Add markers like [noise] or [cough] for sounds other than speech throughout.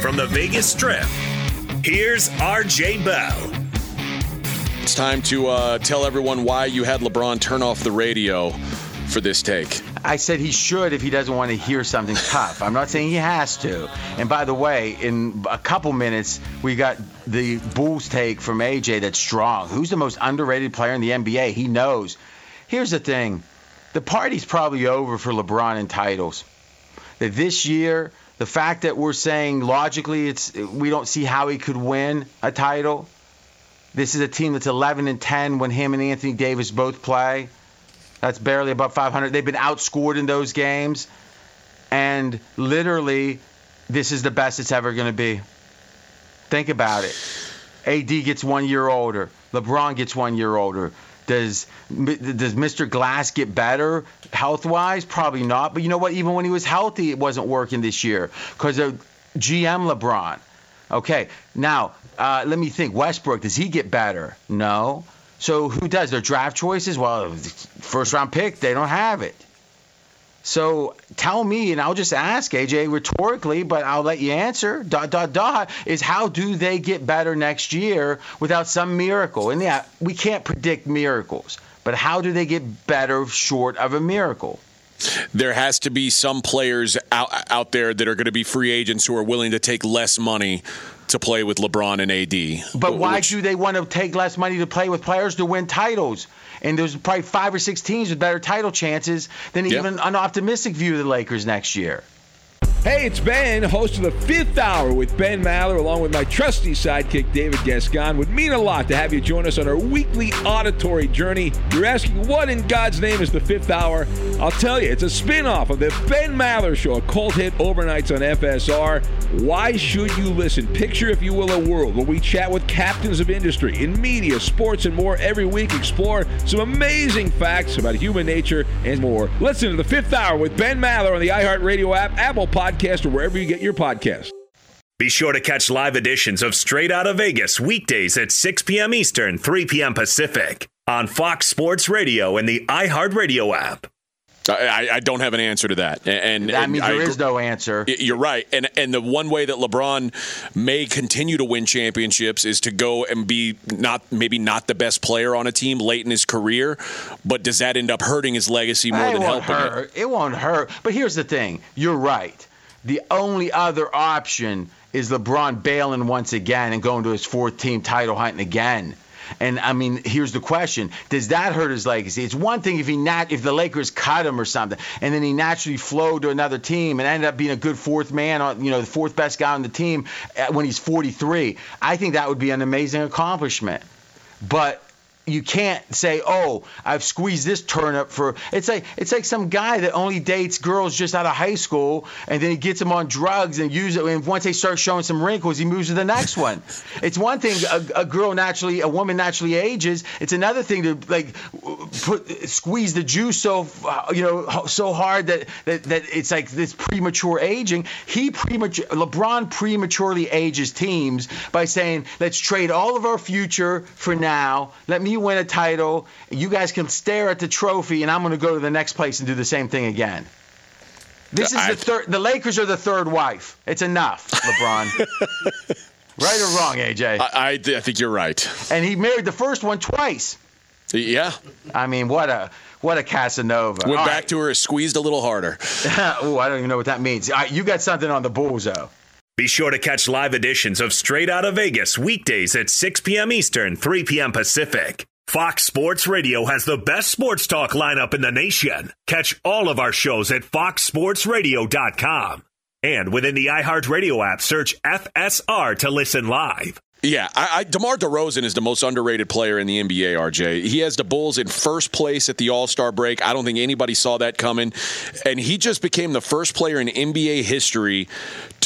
From the Vegas Strip, here's RJ Bell. It's time to uh, tell everyone why you had LeBron turn off the radio for this take. I said he should if he doesn't want to hear something tough. I'm not saying he has to. And by the way, in a couple minutes, we got the Bulls take from AJ that's strong. Who's the most underrated player in the NBA? He knows. Here's the thing the party's probably over for LeBron in titles. That this year, the fact that we're saying logically it's we don't see how he could win a title. This is a team that's 11 and 10 when him and Anthony Davis both play. That's barely above 500. They've been outscored in those games. And literally, this is the best it's ever going to be. Think about it. AD gets one year older. LeBron gets one year older. Does does Mr. Glass get better health wise? Probably not. But you know what? Even when he was healthy, it wasn't working this year because of GM LeBron. Okay, now uh, let me think. Westbrook, does he get better? No. So who does? Their draft choices? Well, first round pick, they don't have it. So tell me, and I'll just ask AJ rhetorically, but I'll let you answer. Dot dot dot is how do they get better next year without some miracle? And yeah, we can't predict miracles, but how do they get better short of a miracle? There has to be some players out, out there that are going to be free agents who are willing to take less money to play with LeBron and AD. But why Which- do they want to take less money to play with players to win titles? And there's probably five or six teams with better title chances than Yeah. even an optimistic view of the Lakers next year. Hey, it's Ben, host of the fifth hour with Ben Maller, along with my trusty sidekick, David Gascon. Would mean a lot to have you join us on our weekly auditory journey. You're asking, what in God's name is the fifth hour? I'll tell you, it's a spin off of the Ben Maller Show, a cult hit overnights on FSR. Why should you listen? Picture, if you will, a world where we chat with captains of industry in media, sports, and more every week. Explore some amazing facts about human nature and more. Listen to the fifth hour with Ben Maller on the iHeartRadio app, Apple Podcast, or wherever you get your podcast. Be sure to catch live editions of Straight Out of Vegas weekdays at 6 p.m. Eastern, 3 p.m. Pacific on Fox Sports Radio and the iHeartRadio app. I, I don't have an answer to that. And, That and means I there agree- is no answer. You're right, and and the one way that LeBron may continue to win championships is to go and be not maybe not the best player on a team late in his career, but does that end up hurting his legacy more it than helping it? hurt. It won't hurt. But here's the thing. You're right. The only other option is LeBron bailing once again and going to his fourth team title hunting again. And I mean, here's the question: Does that hurt his legacy? It's one thing if he nat if the Lakers cut him or something, and then he naturally flowed to another team and ended up being a good fourth man, on you know, the fourth best guy on the team when he's 43. I think that would be an amazing accomplishment. But you can't say, "Oh, I've squeezed this turnip for." It's like it's like some guy that only dates girls just out of high school, and then he gets them on drugs and use it. And once they start showing some wrinkles, he moves to the next one. It's one thing a, a girl naturally, a woman naturally ages. It's another thing to like put squeeze the juice so uh, you know so hard that that, that it's like this premature aging. He premature LeBron prematurely ages teams by saying, "Let's trade all of our future for now. Let me win a title. You guys can stare at the trophy, and I'm going to go to the next place and do the same thing again." This is I- the third. The Lakers are the third wife. It's enough, LeBron. [laughs] right or wrong, AJ? I, I, I think you're right. and he married the first one twice. Yeah, I mean, what a what a Casanova. went All back to her, squeezed a little harder. [laughs] oh, I don't even know what that means. All right, you got something on the Bulls, though. Be sure to catch live editions of Straight Out of Vegas weekdays at 6 p.m. Eastern, 3 p.m. Pacific. Fox Sports Radio has the best sports talk lineup in the nation. Catch all of our shows at foxsportsradio.com. And within the iHeartRadio app, search FSR to listen live. Yeah, I, I, DeMar DeRozan is the most underrated player in the NBA, RJ. He has the Bulls in first place at the All Star break. I don't think anybody saw that coming. And he just became the first player in NBA history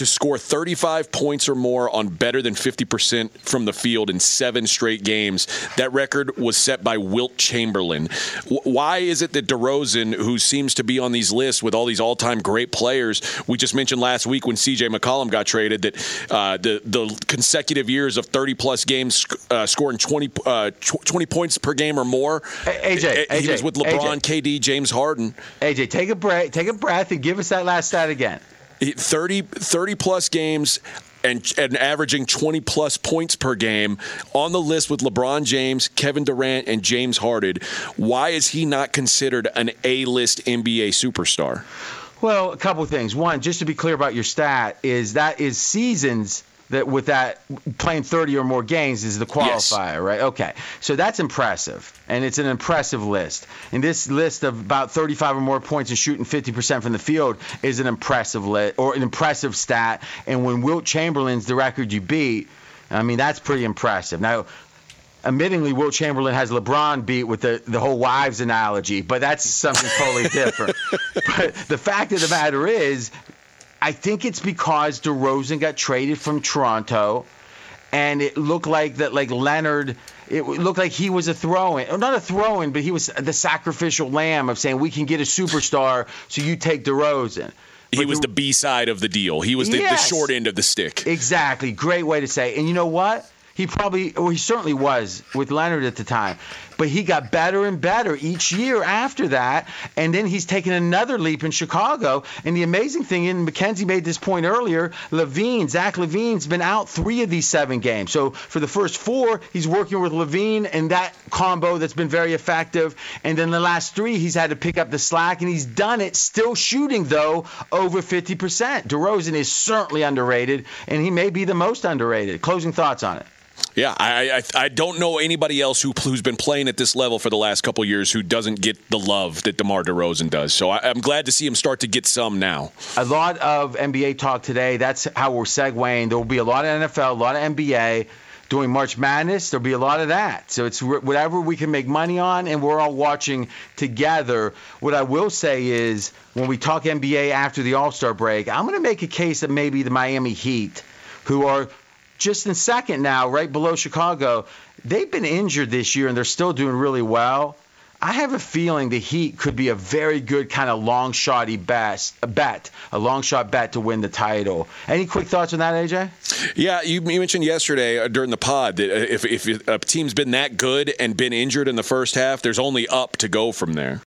to score 35 points or more on better than 50% from the field in seven straight games. That record was set by Wilt Chamberlain. Why is it that DeRozan, who seems to be on these lists with all these all time great players, we just mentioned last week when CJ McCollum got traded that uh, the, the consecutive years of 30 plus games uh, scoring 20, uh, 20 points per game or more. AJ, he AJ, was with LeBron, AJ. KD, James Harden. AJ, take a break, take a breath, and give us that last stat again. 30, 30 plus games and, and averaging 20 plus points per game on the list with LeBron James, Kevin Durant, and James Harden. Why is he not considered an A list NBA superstar? Well, a couple of things. One, just to be clear about your stat, is that is seasons that with that playing 30 or more games is the qualifier, Yes. right? Okay. So that's impressive. And it's an impressive list. And this list of about 35 or more points and shooting 50% from the field is an impressive list or an impressive stat. And when Wilt Chamberlain's the record you beat, I mean, that's pretty impressive. Now, admittingly, Wilt Chamberlain has LeBron beat with the, the whole wives analogy, but that's something totally different. [laughs] but the fact of the matter is, I think it's because DeRozan got traded from Toronto, and it looked like that, like Leonard. It looked like he was a throw-in, not a throw-in, but he was the sacrificial lamb of saying we can get a superstar, so you take DeRozan. He was the- the B side of the deal. He was the, Yes. the short end of the stick. Exactly. Great way to say. it. And you know what? He probably, well, he certainly was with Leonard at the time, but he got better and better each year after that. And then he's taken another leap in Chicago. And the amazing thing, and McKenzie made this point earlier, LaVine, Zach LaVine's been out three of these seven games. So for the first four, he's working with LaVine and that combo that's been very effective. And then the last three, he's had to pick up the slack, and he's done it still shooting, though, over 50%. DeRozan is certainly underrated, and he may be the most underrated. Closing thoughts on it. Yeah, I, I I don't know anybody else who who's been playing at this level for the last couple years who doesn't get the love that DeMar DeRozan does. So I, I'm glad to see him start to get some now. A lot of NBA talk today. That's how we're segueing. There will be a lot of NFL, a lot of NBA. Doing March Madness, there'll be a lot of that. So it's wh- whatever we can make money on, and we're all watching together. What I will say is, when we talk NBA after the All Star break, I'm going to make a case that maybe the Miami Heat, who are just in second now, right below Chicago, they've been injured this year and they're still doing really well. I have a feeling the Heat could be a very good kind of long shotty best, a bet, a long shot bet to win the title. Any quick thoughts on that, AJ? Yeah, you, you mentioned yesterday uh, during the pod that uh, if if a team's been that good and been injured in the first half, there's only up to go from there.